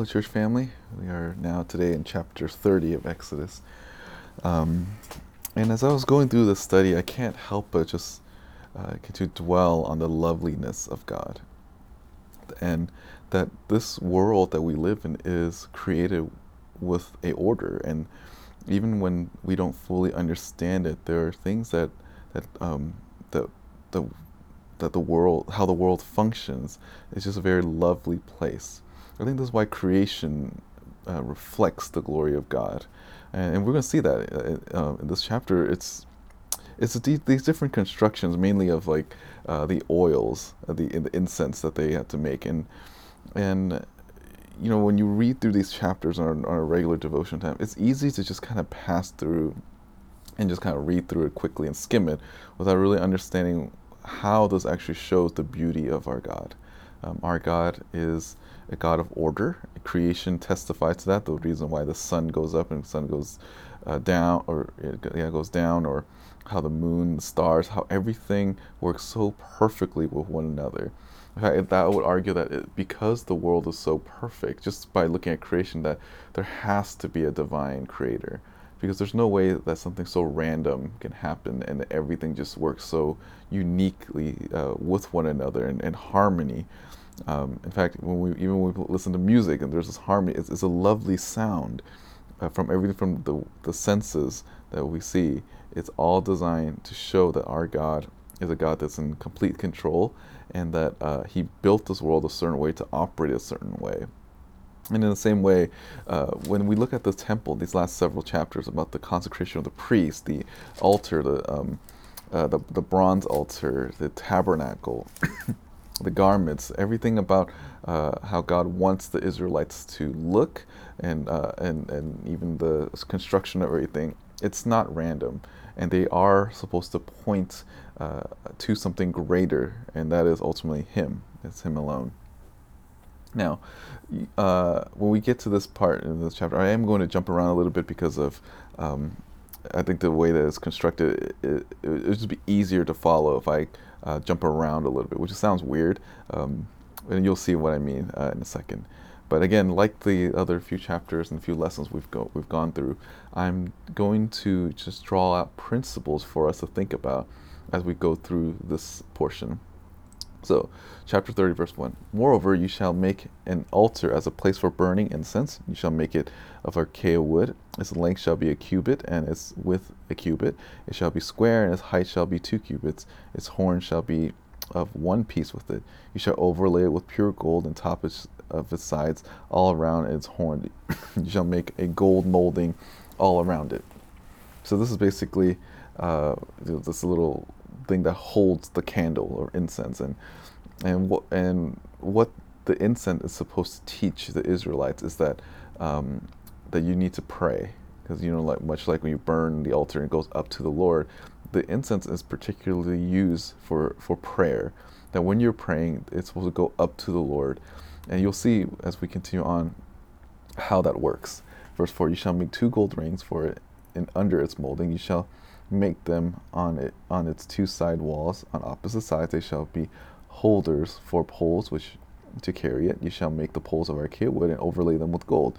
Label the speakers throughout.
Speaker 1: Hello, church family. We are now today in chapter 30 of Exodus. Um, and as I was going through this study, I can't help but just uh, to dwell on the loveliness of God. And that this world that we live in is created with a order. And even when we don't fully understand it, there are things that, that, um, that, the, that the world, how the world functions, is just a very lovely place I think this is why creation uh, reflects the glory of God, and, and we're going to see that uh, uh, in this chapter. It's it's these different constructions, mainly of like uh, the oils, uh, the, the incense that they had to make, and and you know when you read through these chapters on, on a regular devotion time, it's easy to just kind of pass through and just kind of read through it quickly and skim it without really understanding how this actually shows the beauty of our God. Um, our God is a God of order. Creation testifies to that. The reason why the sun goes up and the sun goes uh, down, or yeah, goes down, or how the moon, the stars, how everything works so perfectly with one another. Fact, that would argue that it, because the world is so perfect, just by looking at creation, that there has to be a divine creator. Because there's no way that something so random can happen and everything just works so uniquely uh, with one another and in harmony um, in fact, when we even when we listen to music and there's this harmony, it's, it's a lovely sound uh, from everything from the, the senses that we see. It's all designed to show that our God is a God that's in complete control and that uh, He built this world a certain way to operate a certain way. And in the same way, uh, when we look at the temple, these last several chapters about the consecration of the priest, the altar, the um, uh, the, the bronze altar, the tabernacle, the garments, everything about uh, how God wants the Israelites to look, and uh, and and even the construction of everything. It's not random, and they are supposed to point uh, to something greater, and that is ultimately Him. It's Him alone. Now, uh, when we get to this part in this chapter, I am going to jump around a little bit because of. Um, I think the way that it's constructed, it, it, it would just be easier to follow if I uh, jump around a little bit, which sounds weird, um, and you'll see what I mean uh, in a second. But again, like the other few chapters and a few lessons we've go, we've gone through, I'm going to just draw out principles for us to think about as we go through this portion. So, chapter 30, verse 1. Moreover, you shall make an altar as a place for burning incense. You shall make it of acacia wood. Its length shall be a cubit, and its width a cubit. It shall be square, and its height shall be two cubits. Its horn shall be of one piece with it. You shall overlay it with pure gold and top of its sides all around its horn. you shall make a gold molding all around it. So, this is basically uh, this little thing that holds the candle or incense and and what and what the incense is supposed to teach the Israelites is that um, that you need to pray. Because you know like much like when you burn the altar and it goes up to the Lord the incense is particularly used for for prayer. That when you're praying it's supposed to go up to the Lord. And you'll see as we continue on how that works. Verse 4 you shall make two gold rings for it and under its molding you shall make them on it on its two side walls. On opposite sides they shall be holders for poles which to carry it. You shall make the poles of acacia wood and overlay them with gold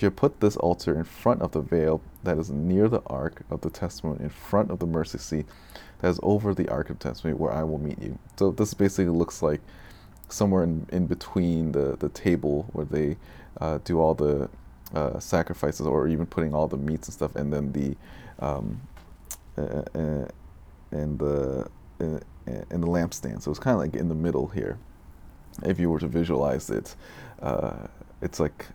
Speaker 1: you put this altar in front of the veil that is near the ark of the testimony in front of the mercy seat that is over the ark of testimony where i will meet you so this basically looks like somewhere in, in between the, the table where they uh, do all the uh, sacrifices or even putting all the meats and stuff and then the um, uh, uh, and the uh, and the lampstand. So it's kind of like in the middle here. If you were to visualize it, uh, it's like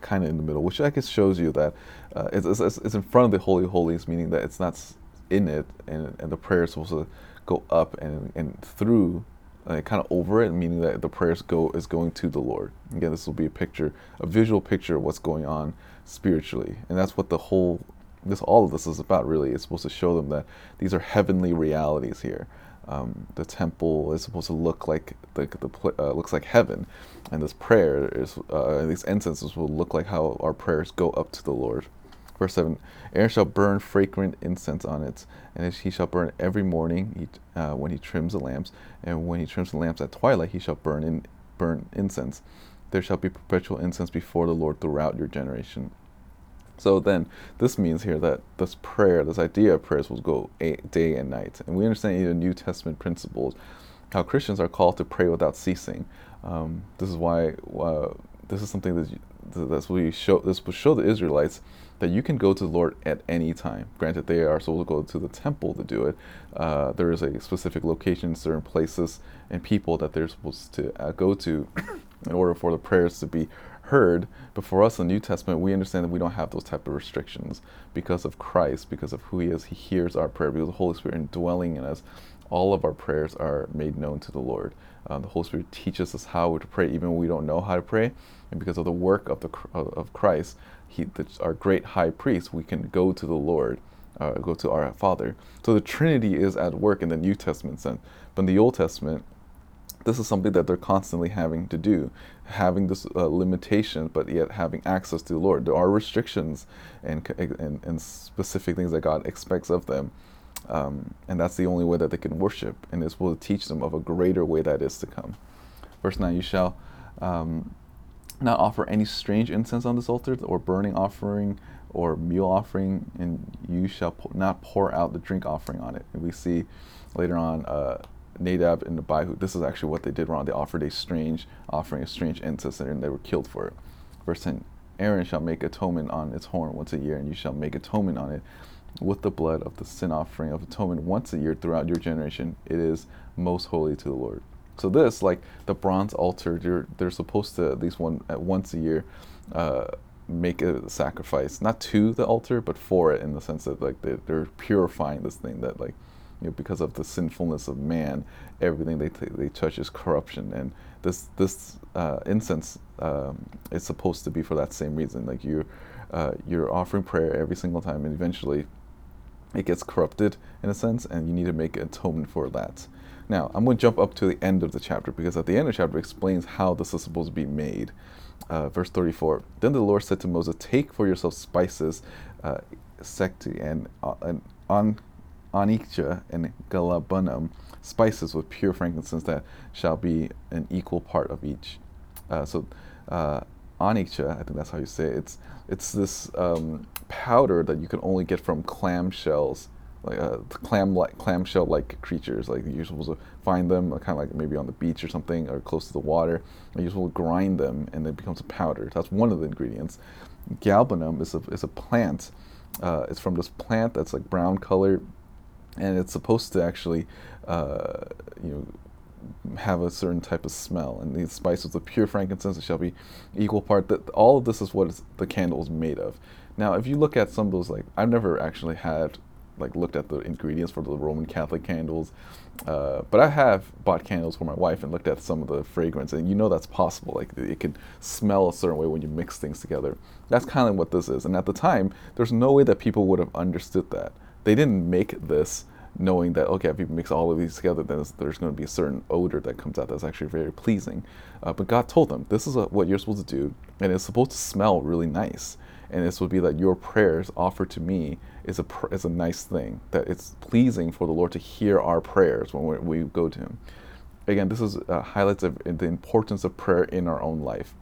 Speaker 1: kind of in the middle, which I guess shows you that uh, it's, it's, it's, in front of the Holy Holies, meaning that it's not in it, and, and the prayer is supposed to go up and, and through, uh, kind of over it, meaning that the prayers go is going to the Lord. Again, this will be a picture, a visual picture of what's going on spiritually, and that's what the whole this all of this is about really it's supposed to show them that these are heavenly realities here um, the temple is supposed to look like the, uh, looks like heaven. And this prayer is uh, these incenses will look like how our prayers go up to the lord. Verse 7 aaron shall burn fragrant incense on it and he shall burn every morning he, uh, when he trims the lamps and when he trims the lamps at twilight he shall burn in burn incense. There shall be perpetual incense before the Lord throughout your generation. So then, this means here that this prayer, this idea of prayers, will go day and night. And we understand in the New Testament principles how Christians are called to pray without ceasing. Um, this is why uh, this is something that that's we show. This will show the Israelites that you can go to the Lord at any time. Granted, they are supposed to go to the temple to do it. Uh, there is a specific location, certain places, and people that they're supposed to uh, go to in order for the prayers to be heard. But for us in the New Testament, we understand that we don't have those type of restrictions because of Christ, because of who He is. He hears our prayer because the Holy Spirit dwelling in us. All of our prayers are made known to the Lord. Uh, the Holy Spirit teaches us how to pray, even when we don't know how to pray. And because of the work of the of Christ, He, the, our great High Priest, we can go to the Lord, uh, go to our Father. So the Trinity is at work in the New Testament sense, but in the Old Testament, this is something that they're constantly having to do, having this uh, limitation, but yet having access to the Lord. There are restrictions and, and, and specific things that God expects of them. Um, and that's the only way that they can worship, and this will teach them of a greater way that is to come. Verse 9 You shall um, not offer any strange incense on this altar, or burning offering, or meal offering, and you shall not pour out the drink offering on it. And we see later on uh, Nadab and Abihu, this is actually what they did wrong. They offered a strange offering, a strange incense, and they were killed for it. Verse 10 Aaron shall make atonement on its horn once a year, and you shall make atonement on it with the blood of the sin offering of atonement once a year throughout your generation. It is most holy to the Lord. So this, like the bronze altar, they're, they're supposed to at least one at once a year uh, make a sacrifice, not to the altar, but for it, in the sense that like they're, they're purifying this thing that like you know, because of the sinfulness of man, everything they, t- they touch is corruption. And this this uh, incense um, is supposed to be for that same reason. Like you, uh, you're offering prayer every single time, and eventually, it gets corrupted in a sense, and you need to make atonement for that. Now, I'm going to jump up to the end of the chapter because at the end of the chapter explains how this is supposed to be made. Uh, verse 34. Then the Lord said to Moses, "Take for yourself spices, uh, stacte and uh, and on onycha and galbanum, spices with pure frankincense that shall be an equal part of each. Uh, so, uh, I think that's how you say it. It's it's this um, powder that you can only get from clam shells, like uh, clam like clamshell like creatures. Like you're supposed to find them kind of like maybe on the beach or something or close to the water. And you're supposed to grind them, and it becomes a powder. That's one of the ingredients. Galbanum is a is a plant. Uh, it's from this plant that's like brown color and it's supposed to actually, uh, you know, have a certain type of smell. And these spices of pure frankincense shall be equal part. That all of this is what the candle is made of. Now, if you look at some of those, like I've never actually had like looked at the ingredients for the Roman Catholic candles, uh, but I have bought candles for my wife and looked at some of the fragrance, and you know that's possible. Like it can smell a certain way when you mix things together. That's kind of what this is. And at the time, there's no way that people would have understood that they didn't make this knowing that okay if you mix all of these together then there's going to be a certain odor that comes out that's actually very pleasing. Uh, but god told them this is a, what you're supposed to do and it's supposed to smell really nice. And this would be that your prayers offered to me is a is a nice thing that it's pleasing for the lord to hear our prayers when we, we go to him. Again this is uh, highlights of the importance of prayer in our own life.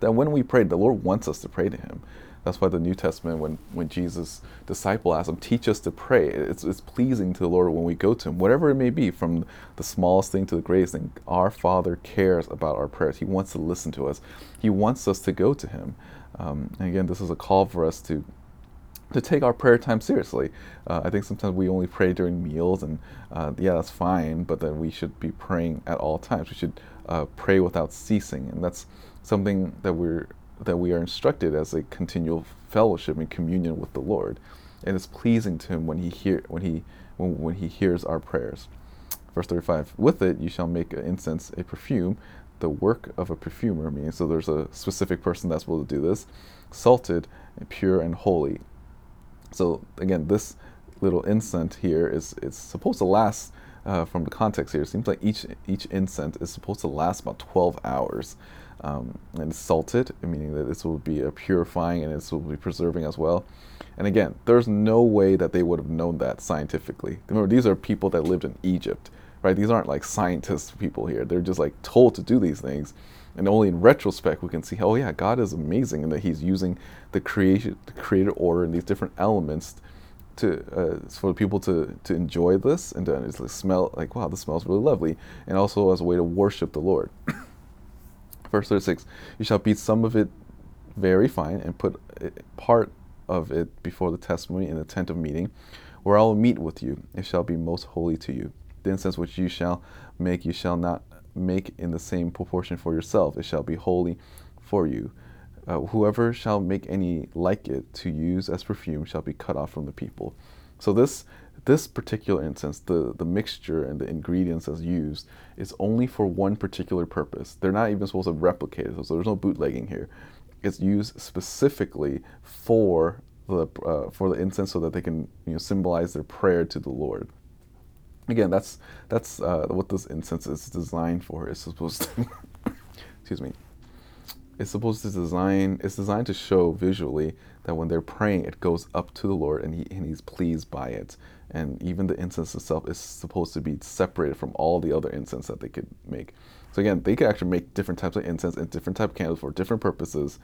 Speaker 1: That when we pray the lord wants us to pray to him that's why the New Testament, when, when Jesus' disciple asked him, teach us to pray, it's, it's pleasing to the Lord when we go to him, whatever it may be, from the smallest thing to the greatest thing. Our Father cares about our prayers. He wants to listen to us. He wants us to go to him. Um, and again, this is a call for us to to take our prayer time seriously. Uh, I think sometimes we only pray during meals, and uh, yeah, that's fine, but then we should be praying at all times. We should uh, pray without ceasing, and that's something that we're that we are instructed as a continual fellowship and communion with the Lord, and it's pleasing to Him when He hear when He when, when He hears our prayers. Verse 35: With it you shall make incense, a perfume, the work of a perfumer. Meaning, so there's a specific person that's able to do this, salted, and pure and holy. So again, this little incense here is it's supposed to last. Uh, from the context here, it seems like each each incense is supposed to last about 12 hours um, and salted, meaning that this will be a purifying and this will be preserving as well. And again, there's no way that they would have known that scientifically. Remember, these are people that lived in Egypt, right? These aren't like scientists people here. They're just like told to do these things. And only in retrospect we can see, oh yeah, God is amazing and that He's using the creation, the created order and these different elements to uh, for people to to enjoy this and to smell like wow, this smells really lovely, and also as a way to worship the Lord. Verse 36 You shall beat some of it very fine and put part of it before the testimony in the tent of meeting, where I will meet with you. It shall be most holy to you. The incense which you shall make, you shall not make in the same proportion for yourself. It shall be holy for you. Uh, whoever shall make any like it to use as perfume shall be cut off from the people. So this this particular incense, the, the mixture and the ingredients as used, is only for one particular purpose. They're not even supposed to replicate it, so there's no bootlegging here. It's used specifically for the uh, for the incense, so that they can you know symbolize their prayer to the Lord. Again, that's that's uh, what this incense is designed for. It's supposed to, excuse me, it's supposed to design it's designed to show visually that when they're praying it goes up to the lord and, he, and he's pleased by it and even the incense itself is supposed to be separated from all the other incense that they could make. So again they could actually make different types of incense and different type of candles for different purposes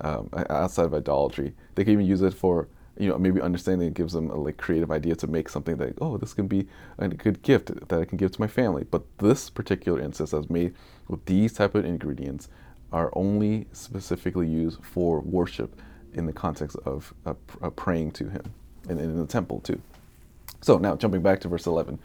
Speaker 1: um, outside of idolatry. They can even use it for you know maybe understanding it gives them a like creative idea to make something that oh this can be a good gift that i can give to my family. But this particular incense is made with these type of ingredients are only specifically used for worship in the context of uh, uh, praying to Him and, in the temple too. So now jumping back to verse 11,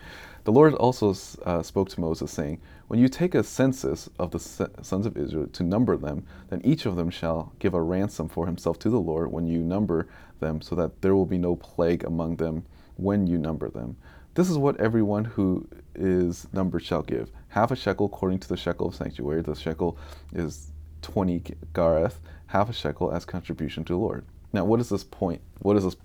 Speaker 1: the Lord also uh, spoke to Moses, saying, When you take a census of the sons of Israel to number them, then each of them shall give a ransom for himself to the Lord when you number them, so that there will be no plague among them when you number them. This is what everyone who is numbered shall give half a shekel according to the shekel of sanctuary. The shekel is 20 gerahs, half a shekel as contribution to the Lord. Now, what is this point? What is this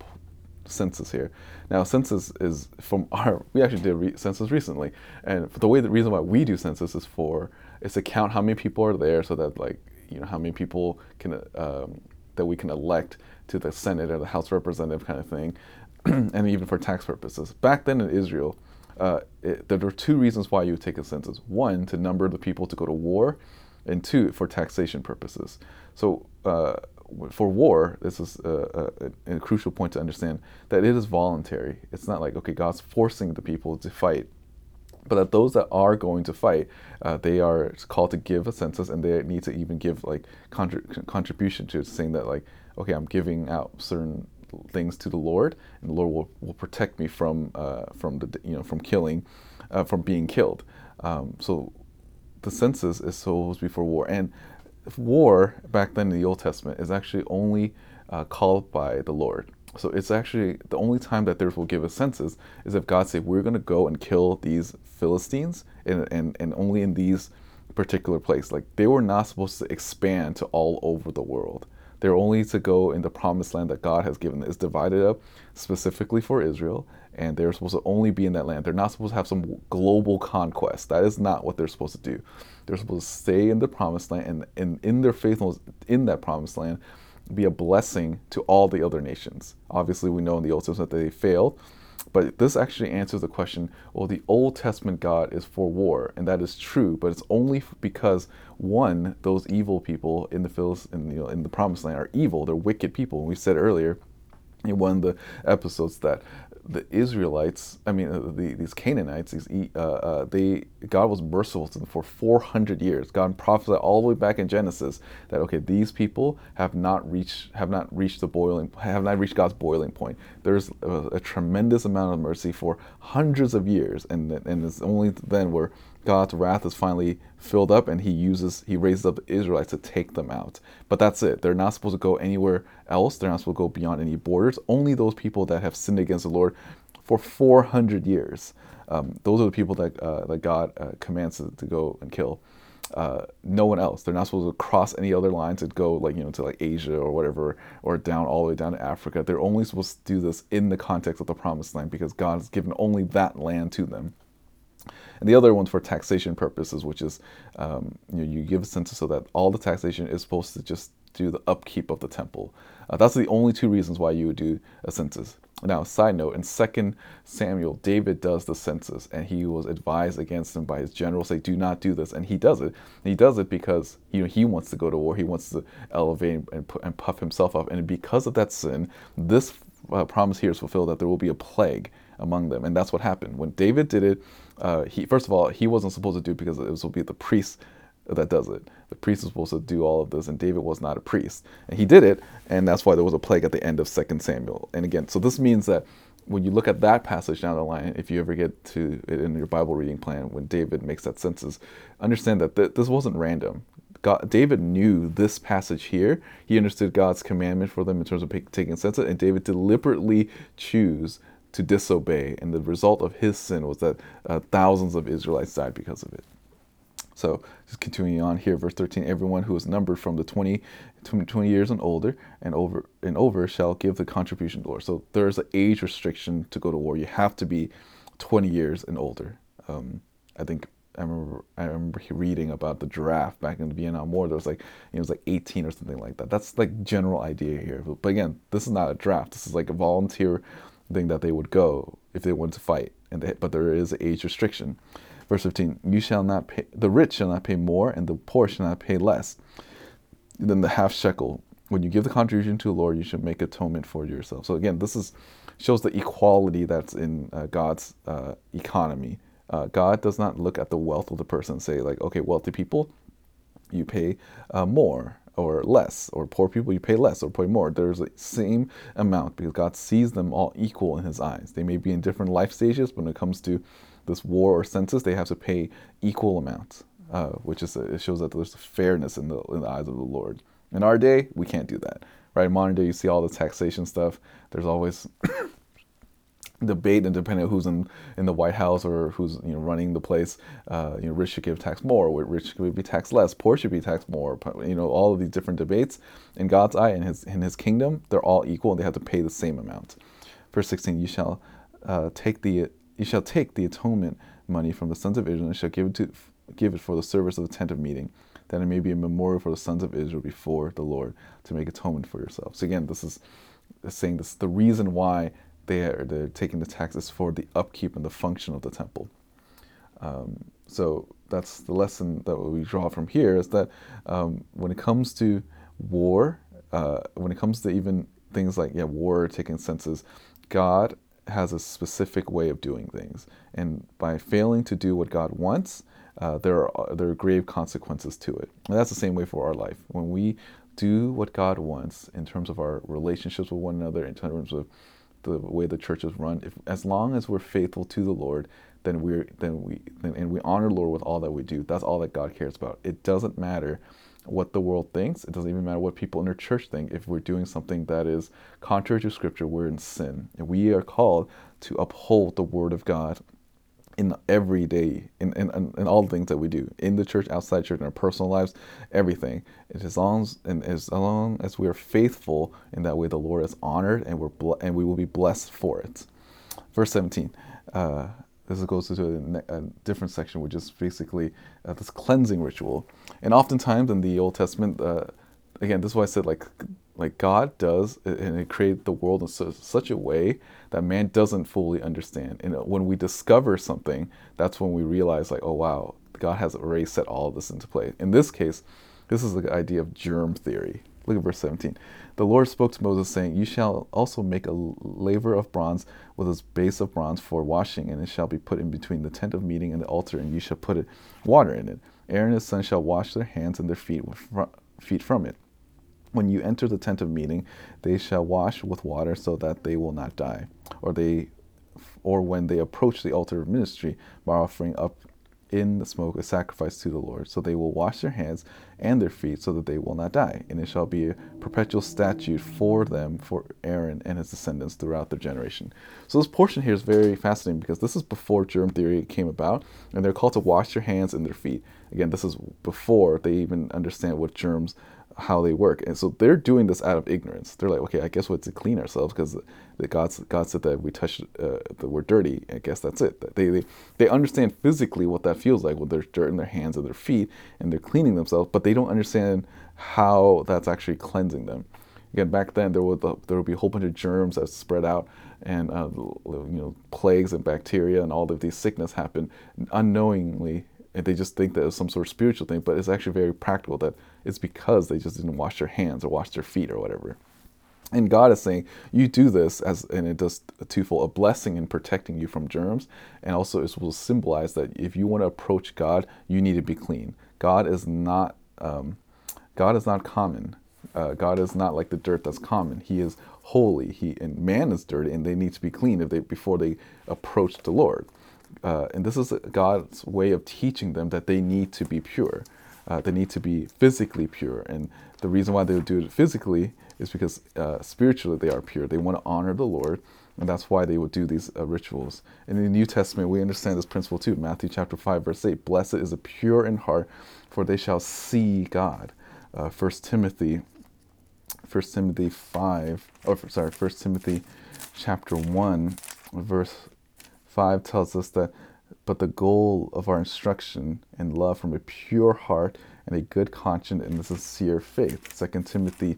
Speaker 1: census here? Now, census is from our, we actually did re- census recently. And the way, the reason why we do census is for, is to count how many people are there so that, like, you know, how many people can, um, that we can elect to the Senate or the House Representative kind of thing, and even for tax purposes. Back then in Israel, uh, it, there were two reasons why you would take a census. One, to number the people to go to war, and two, for taxation purposes. So uh, for war, this is a, a, a, crucial point to understand that it is voluntary. It's not like, okay, God's forcing the people to fight. But that those that are going to fight, uh, they are called to give a census and they need to even give like contrib- contribution to it, saying that like, okay, I'm giving out certain things to the Lord, and the Lord will, will protect me from uh, from the you know from killing, uh, from being killed. Um, so the census is supposed before war. And war back then in the Old Testament is actually only uh, called by the Lord. So it's actually the only time that there will give a census is if God say we're going to go and kill these Philistines and, and, and only in these particular place. Like they were not supposed to expand to all over the world. They're only to go in the promised land that God has given. It's divided up specifically for Israel, and they're supposed to only be in that land. They're not supposed to have some global conquest. That is not what they're supposed to do. They're supposed to stay in the promised land and, and in their faithfulness in that promised land be a blessing to all the other nations. Obviously, we know in the Old Testament that they failed, but this actually answers the question well, the Old Testament God is for war, and that is true, but it's only because, one, those evil people in the Phils, in, know, in the Promised Land are evil, they're wicked people. And we said earlier in one of the episodes that the Israelites, I mean, uh, the, these Canaanites, these uh, uh, they God was merciful to them for 400 years. God prophesied all the way back in Genesis that okay, these people have not reached have not reached the boiling have not reached God's boiling point. There's a, a tremendous amount of mercy for hundreds of years, and and it's only then where God's wrath is finally filled up and he uses he raises up the Israelites to take them out. But that's it. They're not supposed to go anywhere else. They're not supposed to go beyond any borders. Only those people that have sinned against the Lord for 400 years. Um, those are the people that uh, that God uh, commands to, to, go and kill. Uh, no one else. They're not supposed to cross any other lines and go like you know to like Asia or whatever or down all the way down to Africa. They're only supposed to do this in the context of the promised land because God has given only that land to them. And the other one's for taxation purposes, which is um, you, you give a census so that all the taxation is supposed to just do the upkeep of the temple. Uh, that's the only two reasons why you would do a census. Now, side note, in 2 Samuel, David does the census and he was advised against him by his general, say, do not do this. And he does it. And he does it because you know, he wants to go to war. He wants to elevate and, and puff himself up. And because of that sin, this uh, promise here is fulfilled that there will be a plague among them. And that's what happened. When David did it, uh, he first of all, he wasn't supposed to do because it was to be the priest that does it. The priest is supposed to do all of this, and David was not a priest. And he did it, and that's why there was a plague at the end of 2 Samuel. And again, so this means that when you look at that passage down the line, if you ever get to it in your Bible reading plan, when David makes that census, understand that th- this wasn't random. God, David knew this passage here. He understood God's commandment for them in terms of taking census, and David deliberately chose to disobey. And the result of his sin was that uh, thousands of Israelites died because of it. So just continuing on here, verse 13, everyone who is numbered from the 20, 20 years and older and over and over shall give the contribution to war. So there's an age restriction to go to war. You have to be 20 years and older. Um, I think I remember I remember reading about the draft back in the Vietnam War. There was like it was like 18 or something like that. That's like general idea here. But again, this is not a draft. This is like a volunteer thing that they would go if they wanted to fight. And they, but there is age restriction. Verse 15, you shall not pay, the rich shall not pay more, and the poor shall not pay less than the half shekel. When you give the contribution to the Lord, you should make atonement for yourself. So again, this is shows the equality that's in uh, God's uh, economy. Uh, God does not look at the wealth of the person and say like, okay, wealthy people, you pay uh, more or less, or poor people you pay less or pay more. There's the same amount because God sees them all equal in His eyes. They may be in different life stages, but when it comes to this war or census, they have to pay equal amounts, uh, which is it shows that there's fairness in the in the eyes of the Lord. In our day, we can't do that, right? Modern day, you see all the taxation stuff. There's always debate and depending on who's in, in the White House or who's you know running the place, uh, you know, rich should give tax more, rich should be taxed less, poor should be taxed more. You know, all of these different debates in God's eye in His in His kingdom, they're all equal and they have to pay the same amount. Verse 16: You shall uh, take the you shall take the atonement money from the sons of Israel and shall give it to give it for the service of the tent of meeting, that it may be a memorial for the sons of Israel before the Lord to make atonement for yourselves. So again, this is saying this the reason why they are they're taking the taxes for the upkeep and the function of the temple. Um, so that's the lesson that we draw from here is that um, when it comes to war, uh, when it comes to even things like yeah war taking census, God has a specific way of doing things, and by failing to do what God wants, uh, there are there are grave consequences to it. And that's the same way for our life. When we do what God wants in terms of our relationships with one another, in terms of the way the church is run, if as long as we're faithful to the Lord, then we're then we then, and we honor the Lord with all that we do. That's all that God cares about. It doesn't matter what the world thinks. It doesn't even matter what people in our church think. If we're doing something that is contrary to Scripture, we're in sin. And we are called to uphold the Word of God in every day, in, in, in all things that we do, in the church, outside church, in our personal lives, everything. It's as long as, and as long as we are faithful in that way, the Lord is honored, and we're and we will be blessed for it. Verse 17. Uh, this goes to a, a, different section, which is basically uh, this cleansing ritual. And oftentimes in the Old Testament, uh, again, this is why I said like like God does, and it created the world in su- such a way that man doesn't fully understand. And uh, when we discover something, that's when we realize like, oh wow, God has already set all of this into play. In this case, this is the idea of germ theory. Look at verse 17. The Lord spoke to Moses, saying, You shall also make a laver of bronze with its base of bronze for washing, and it shall be put in between the tent of meeting and the altar, and you shall put it, water in it. Aaron and his son shall wash their hands and their feet from it. When you enter the tent of meeting, they shall wash with water so that they will not die. Or they or when they approach the altar of ministry by offering up in the smoke a sacrifice to the Lord. So they will wash their hands and their feet so that they will not die. And it shall be a perpetual statute for them, for Aaron and his descendants throughout their generation. So this portion here is very fascinating because this is before germ theory came about, and they're called to wash their hands and their feet. Again, this is before they even understand what germs how they work. And so they're doing this out of ignorance. They're like, okay, I guess we have to clean ourselves because God's, God said that we touch uh, that we're dirty. I guess that's it. They, they they understand physically what that feels like when there's dirt in their hands and their feet, and they're cleaning themselves, but they don't understand how that's actually cleansing them. Again, back then there would there would be a whole bunch of germs that spread out, and uh, you know plagues and bacteria and all of these sickness happen unknowingly and they just think that it's some sort of spiritual thing, but it's actually very practical that it's because they just didn't wash their hands or wash their feet or whatever. And God is saying, you do this as, and it does a twofold, a blessing in protecting you from germs, and also it will symbolize that if you want to approach God, you need to be clean. God is not, um, God is not common. Uh, God is not like the dirt that's common. He is holy. He and man is dirty, and they need to be clean if they before they approach the Lord uh, and this is God's way of teaching them that they need to be pure. Uh, they need to be physically pure. And the reason why they would do it physically is because uh, spiritually they are pure. They want to honor the Lord, and that's why they would do these uh, rituals. And in the New Testament, we understand this principle too. Matthew chapter 5, verse 8 Blessed is the pure in heart, for they shall see God. Uh, 1 Timothy. 1 Timothy 5, or sorry, 1 Timothy chapter 1, verse 5 tells us that, but the goal of our instruction and love from a pure heart and a good conscience and a sincere faith. 2 Timothy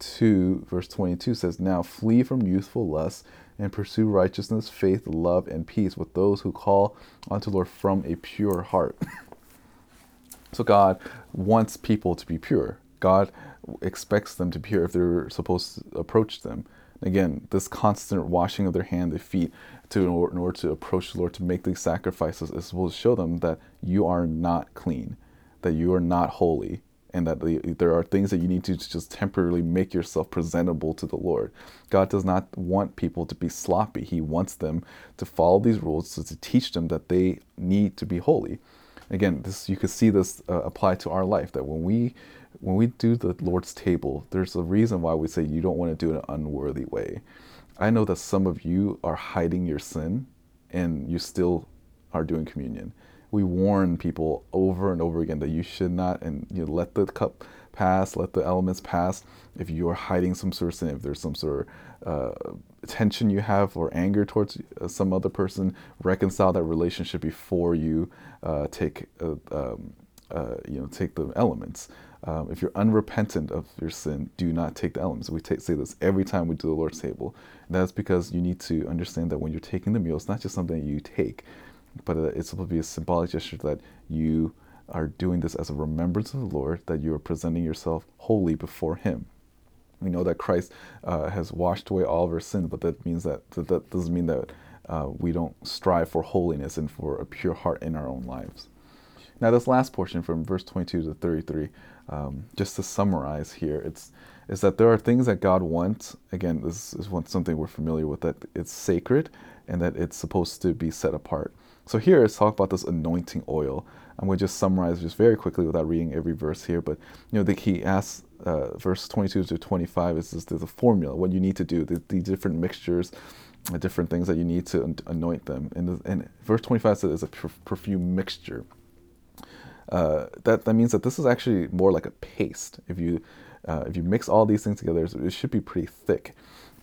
Speaker 1: 2, verse 22 says, Now flee from youthful lusts and pursue righteousness, faith, love, and peace with those who call unto the Lord from a pure heart. so God wants people to be pure. God expects them to be pure if they're supposed to approach them. Again, this constant washing of their hand, their feet, to in order to approach the Lord to make these sacrifices is supposed to show them that you are not clean, that you are not holy, and that there are things that you need to just temporarily make yourself presentable to the Lord. God does not want people to be sloppy. He wants them to follow these rules so to teach them that they need to be holy. Again, this you can see this uh, apply to our life that when we when we do the Lord's table, there's a reason why we say you don't want to do it in an unworthy way. I know that some of you are hiding your sin and you still are doing communion. We warn people over and over again that you should not and you know, let the cup pass, let the elements pass. If you are hiding some sort of sin, if there's some sort of uh, tension you have or anger towards uh, some other person, reconcile that relationship before you uh, take uh, um, uh, you know take the elements. Um, if you're unrepentant of your sin, do not take the elements. We take, say this every time we do the Lord's table. And that's because you need to understand that when you're taking the meal, it's not just something you take, but uh, it's supposed to be a symbolic gesture that you are doing this as a remembrance of the Lord, that you are presenting yourself holy before Him. We know that Christ uh, has washed away all of our sins, but that means that that, that doesn't mean that uh, we don't strive for holiness and for a pure heart in our own lives. Now, this last portion from verse 22 to 33, um, just to summarize here, it's is that there are things that God wants. Again, this is one, something we're familiar with that it's sacred and that it's supposed to be set apart. So here, let's talk about this anointing oil. I'm going to just summarize just very quickly without reading every verse here. But you know, the, key asks, uh, verse 22 to 25 is the formula, what you need to do, the, the different mixtures, the different things that you need to anoint them. And, and verse 25 says it's a perfume mixture uh, that that means that this is actually more like a paste. If you uh, if you mix all these things together, it should be pretty thick.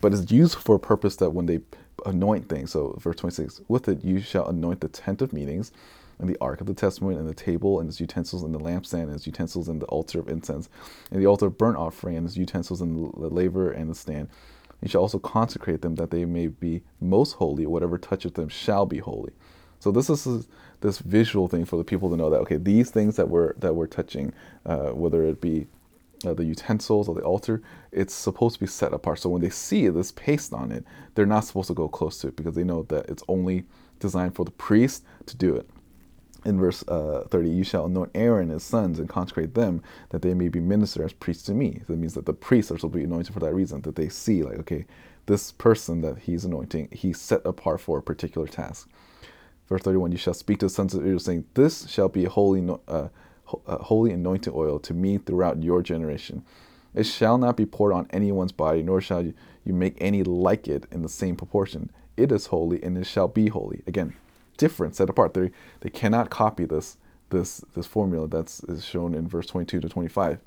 Speaker 1: But it's used for a purpose that when they anoint things. So verse 26, with it you shall anoint the tent of meetings, and the ark of the testament, and the table, and its utensils, and the lampstand, and its utensils, and the altar of incense, and the altar of burnt offering, and its utensils, and the laver, and the stand. You shall also consecrate them that they may be most holy. Whatever toucheth them shall be holy. So this is this visual thing for the people to know that okay, these things that we're that we're touching, uh, whether it be uh, the utensils or the altar, it's supposed to be set apart. So when they see this paste on it, they're not supposed to go close to it because they know that it's only designed for the priest to do it. In verse uh, 30, you shall anoint Aaron and his sons and consecrate them that they may be ministers as priests to me. So that means that the priests are supposed to be anointed for that reason, that they see, like, okay, this person that he's anointing, he's set apart for a particular task. Verse 31 You shall speak to the sons of Israel, saying, This shall be holy, uh, uh, holy anointing oil to me throughout your generation. It shall not be poured on anyone's body, nor shall you, make any like it in the same proportion. It is holy, and it shall be holy. Again, different, set apart. They, they cannot copy this, this, this formula that's is shown in verse 22 to 25.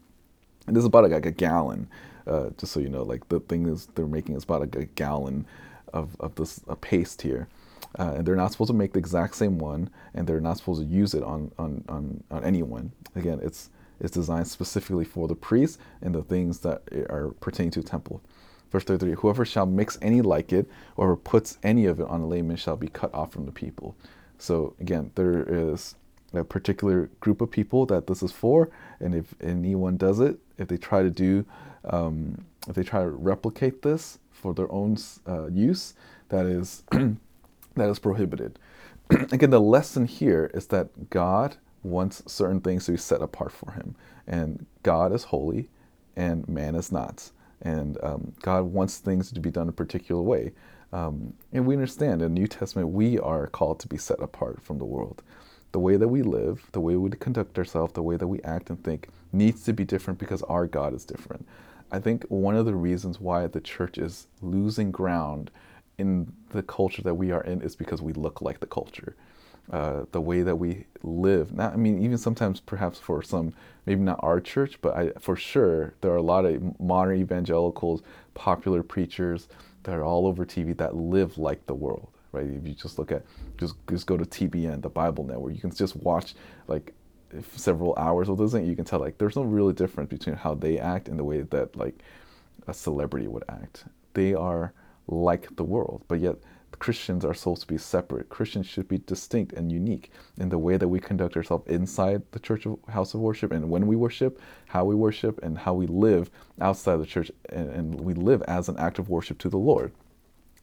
Speaker 1: And this is about like a gallon, uh, just so you know. Like the thing is they're making is about like a gallon of, of this a paste here. Uh, and they're not supposed to make the exact same one, and they're not supposed to use it on, on, on, on anyone. Again, it's it's designed specifically for the priests and the things that are pertaining to the temple. Verse 33 Whoever shall mix any like it, or puts any of it on a layman, shall be cut off from the people. So, again, there is a particular group of people that this is for, and if anyone does it, if they try to do, um, if they try to replicate this for their own uh, use, that is that is prohibited. Again, the lesson here is that God wants certain things to be set apart for Him, and God is holy, and man is not, and um, God wants things to be done a particular way. Um, and we understand in the New Testament we are called to be set apart from the world the way that we live, the way we conduct ourselves, the way that we act and think needs to be different because our God is different. I think one of the reasons why the church is losing ground in the culture that we are in is because we look like the culture. Uh, the way that we live. Not, I mean, even sometimes, perhaps for some, maybe not our church, but I, for sure, there are a lot of modern evangelicals, popular preachers that are all over TV that live like the world right? If you just look at, just just go to TBN, the Bible Network, you can just watch like several hours of those, and you can tell like there's no really difference between how they act and the way that like a celebrity would act. They are like the world, but yet Christians are supposed to be separate. Christians should be distinct and unique in the way that we conduct ourselves inside the church of house of worship and when we worship, how we worship, and how we live outside the church, and, and we live as an act of worship to the Lord.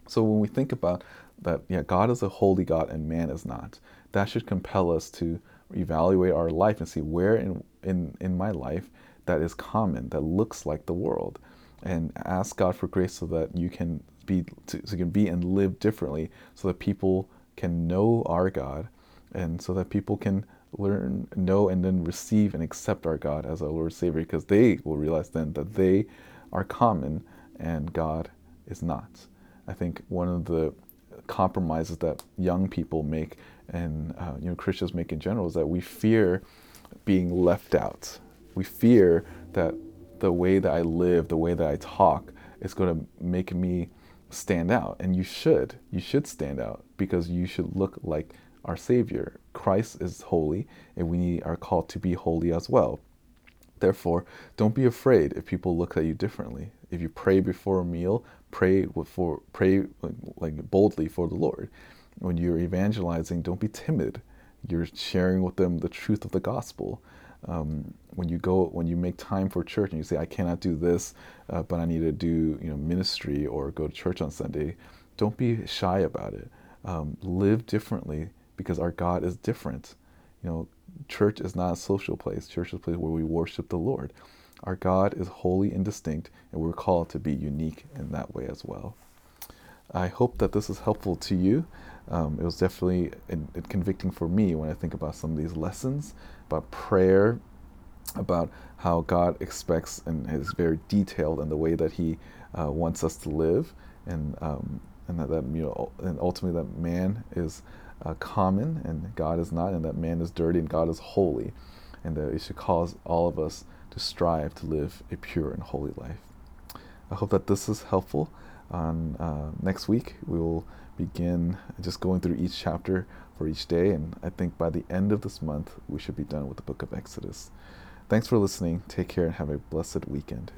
Speaker 1: So when we think about that, yeah, God is a holy God and man is not, that should compel us to evaluate our life and see where in, in, in my life that is common, that looks like the world, and ask God for grace so that you can be, so can be and live differently, so that people can know our God, and so that people can learn, know, and then receive and accept our God as our Lord Savior, because they will realize then that they are common and God is not. I think one of the compromises that young people make and uh, you know Christians make in general is that we fear being left out. We fear that the way that I live, the way that I talk, is going to make me stand out. And you should. You should stand out because you should look like our Savior. Christ is holy, and we are called to be holy as well. Therefore, don't be afraid if people look at you differently. If you pray before a meal, pray for pray like boldly for the Lord. When you're evangelizing, don't be timid. You're sharing with them the truth of the gospel. Um, when you go, when you make time for church, and you say, "I cannot do this, uh, but I need to do you know ministry or go to church on Sunday," don't be shy about it. Um, live differently because our God is different. You know, church is not a social place. Church is a place where we worship the Lord. Our God is holy and distinct, and we're called to be unique in that way as well. I hope that this is helpful to you. Um, it was definitely convicting for me when I think about some of these lessons about prayer, about how God expects and is very detailed in the way that He uh, wants us to live, and um, and that, that you know, and ultimately that man is uh, common and God is not, and that man is dirty and God is holy, and that it should cause all of us to strive to live a pure and holy life. I hope that this is helpful. On uh, next week, we will begin just going through each chapter for each day, and I think by the end of this month, we should be done with the book of Exodus. Thanks for listening. Take care and have a blessed weekend.